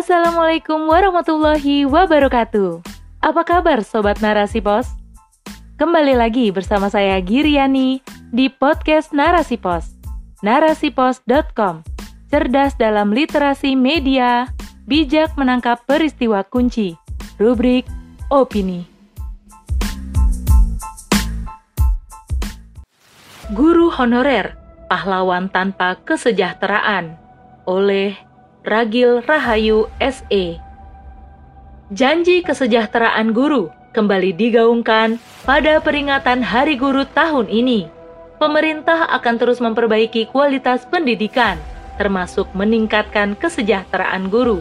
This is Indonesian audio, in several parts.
Assalamualaikum warahmatullahi wabarakatuh. Apa kabar Sobat Narasi Pos? Kembali lagi bersama saya Giriani di podcast Narasi Pos. Narasipos.com Cerdas dalam literasi media, bijak menangkap peristiwa kunci. Rubrik Opini. Guru Honorer, Pahlawan Tanpa Kesejahteraan oleh Ragil Rahayu SE. Janji kesejahteraan guru kembali digaungkan pada peringatan Hari Guru tahun ini. Pemerintah akan terus memperbaiki kualitas pendidikan, termasuk meningkatkan kesejahteraan guru.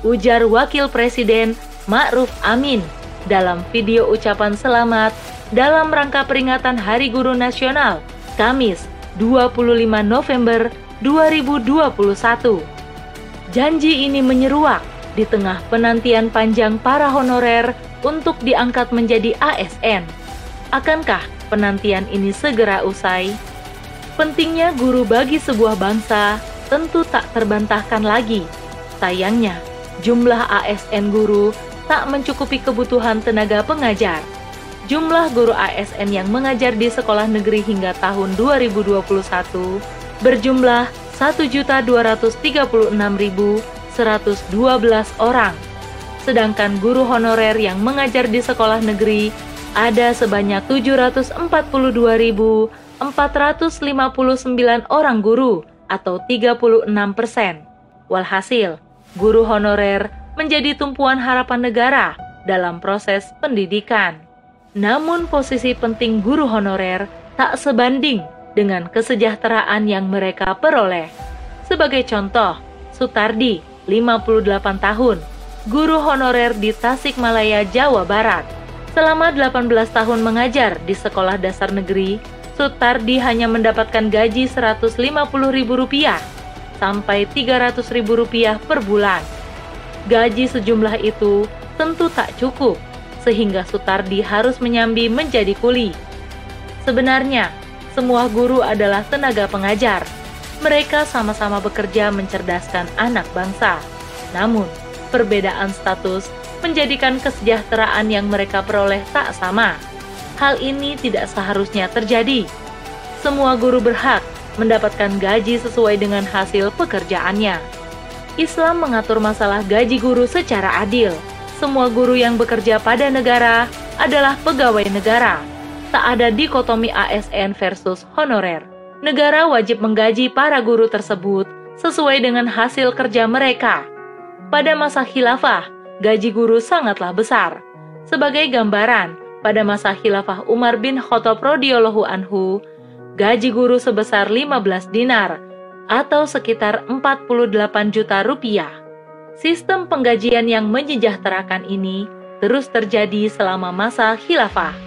Ujar Wakil Presiden Ma'ruf Amin dalam video ucapan selamat dalam rangka peringatan Hari Guru Nasional, Kamis 25 November 2021. Janji ini menyeruak di tengah penantian panjang para honorer untuk diangkat menjadi ASN. Akankah penantian ini segera usai? Pentingnya guru bagi sebuah bangsa tentu tak terbantahkan lagi. Sayangnya, jumlah ASN guru tak mencukupi kebutuhan tenaga pengajar. Jumlah guru ASN yang mengajar di sekolah negeri hingga tahun 2021 berjumlah 1.236.112 orang. Sedangkan guru honorer yang mengajar di sekolah negeri ada sebanyak 742.459 orang guru atau 36 persen. Walhasil, guru honorer menjadi tumpuan harapan negara dalam proses pendidikan. Namun posisi penting guru honorer tak sebanding dengan kesejahteraan yang mereka peroleh. Sebagai contoh, Sutardi, 58 tahun, guru honorer di Tasikmalaya, Jawa Barat. Selama 18 tahun mengajar di sekolah dasar negeri, Sutardi hanya mendapatkan gaji Rp150.000 sampai Rp300.000 per bulan. Gaji sejumlah itu tentu tak cukup, sehingga Sutardi harus menyambi menjadi kuli. Sebenarnya, semua guru adalah tenaga pengajar. Mereka sama-sama bekerja mencerdaskan anak bangsa. Namun, perbedaan status menjadikan kesejahteraan yang mereka peroleh tak sama. Hal ini tidak seharusnya terjadi. Semua guru berhak mendapatkan gaji sesuai dengan hasil pekerjaannya. Islam mengatur masalah gaji guru secara adil. Semua guru yang bekerja pada negara adalah pegawai negara tak ada dikotomi ASN versus honorer. Negara wajib menggaji para guru tersebut sesuai dengan hasil kerja mereka. Pada masa khilafah, gaji guru sangatlah besar. Sebagai gambaran, pada masa khilafah Umar bin Khattab radhiyallahu anhu, gaji guru sebesar 15 dinar atau sekitar 48 juta rupiah. Sistem penggajian yang menyejahterakan ini terus terjadi selama masa khilafah.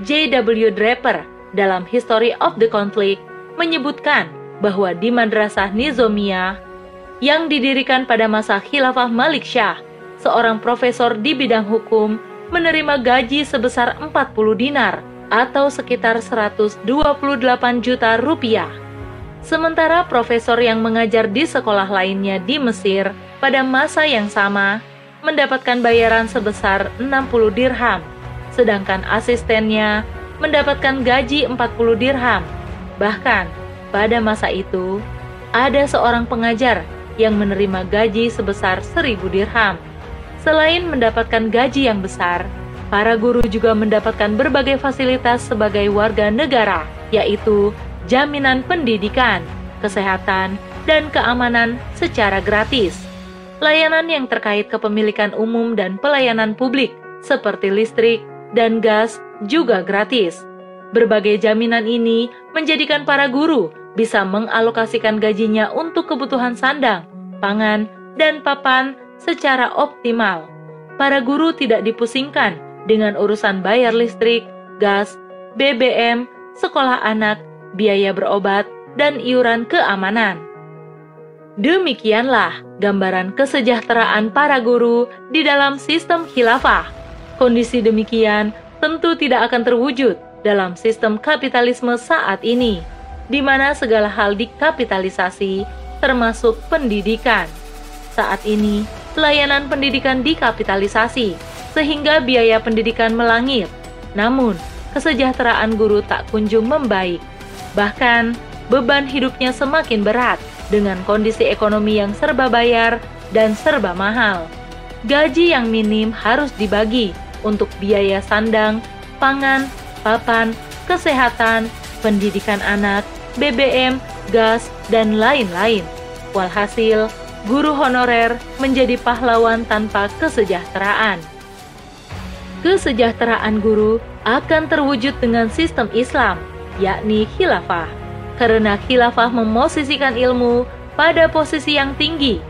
J.W. Draper dalam History of the Conflict menyebutkan bahwa di Madrasah Nizomiyah yang didirikan pada masa khilafah Malik Shah, seorang profesor di bidang hukum menerima gaji sebesar 40 dinar atau sekitar 128 juta rupiah. Sementara profesor yang mengajar di sekolah lainnya di Mesir pada masa yang sama mendapatkan bayaran sebesar 60 dirham sedangkan asistennya mendapatkan gaji 40 dirham. Bahkan, pada masa itu, ada seorang pengajar yang menerima gaji sebesar 1000 dirham. Selain mendapatkan gaji yang besar, para guru juga mendapatkan berbagai fasilitas sebagai warga negara, yaitu jaminan pendidikan, kesehatan, dan keamanan secara gratis. Layanan yang terkait kepemilikan umum dan pelayanan publik, seperti listrik, dan gas juga gratis. Berbagai jaminan ini menjadikan para guru bisa mengalokasikan gajinya untuk kebutuhan sandang, pangan, dan papan secara optimal. Para guru tidak dipusingkan dengan urusan bayar listrik, gas, BBM, sekolah anak, biaya berobat, dan iuran keamanan. Demikianlah gambaran kesejahteraan para guru di dalam sistem khilafah. Kondisi demikian tentu tidak akan terwujud dalam sistem kapitalisme saat ini, di mana segala hal dikapitalisasi, termasuk pendidikan. Saat ini, pelayanan pendidikan dikapitalisasi, sehingga biaya pendidikan melangit. Namun, kesejahteraan guru tak kunjung membaik. Bahkan, beban hidupnya semakin berat dengan kondisi ekonomi yang serba bayar dan serba mahal. Gaji yang minim harus dibagi untuk biaya sandang, pangan, papan, kesehatan, pendidikan anak, BBM, gas, dan lain-lain. Walhasil, guru honorer menjadi pahlawan tanpa kesejahteraan. Kesejahteraan guru akan terwujud dengan sistem Islam, yakni khilafah. Karena khilafah memosisikan ilmu pada posisi yang tinggi.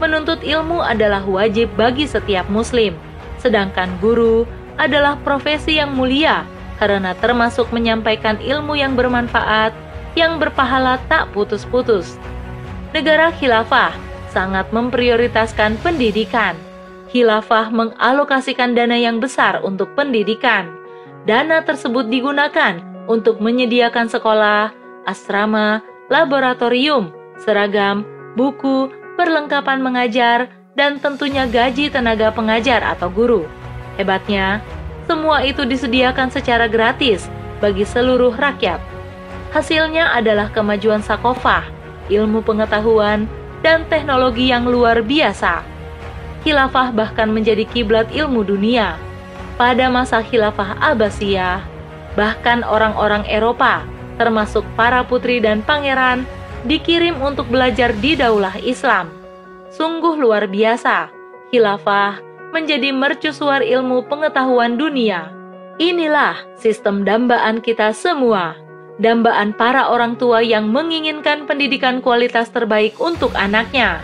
Menuntut ilmu adalah wajib bagi setiap muslim, sedangkan guru adalah profesi yang mulia karena termasuk menyampaikan ilmu yang bermanfaat yang berpahala tak putus-putus. Negara khilafah sangat memprioritaskan pendidikan. Khilafah mengalokasikan dana yang besar untuk pendidikan. Dana tersebut digunakan untuk menyediakan sekolah, asrama, laboratorium, seragam, buku, perlengkapan mengajar, dan tentunya gaji tenaga pengajar atau guru. Hebatnya, semua itu disediakan secara gratis bagi seluruh rakyat. Hasilnya adalah kemajuan sakofah, ilmu pengetahuan, dan teknologi yang luar biasa. Khilafah bahkan menjadi kiblat ilmu dunia. Pada masa khilafah Abbasiyah, bahkan orang-orang Eropa, termasuk para putri dan pangeran, dikirim untuk belajar di daulah Islam. Sungguh luar biasa, khilafah menjadi mercusuar ilmu pengetahuan dunia. Inilah sistem dambaan kita semua dambaan para orang tua yang menginginkan pendidikan kualitas terbaik untuk anaknya,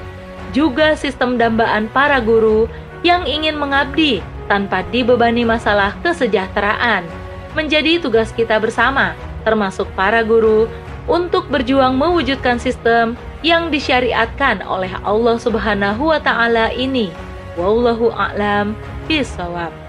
juga sistem dambaan para guru yang ingin mengabdi tanpa dibebani masalah kesejahteraan. Menjadi tugas kita bersama, termasuk para guru, untuk berjuang mewujudkan sistem yang disyariatkan oleh Allah Subhanahu wa taala ini. Wallahu a'lam bishawab.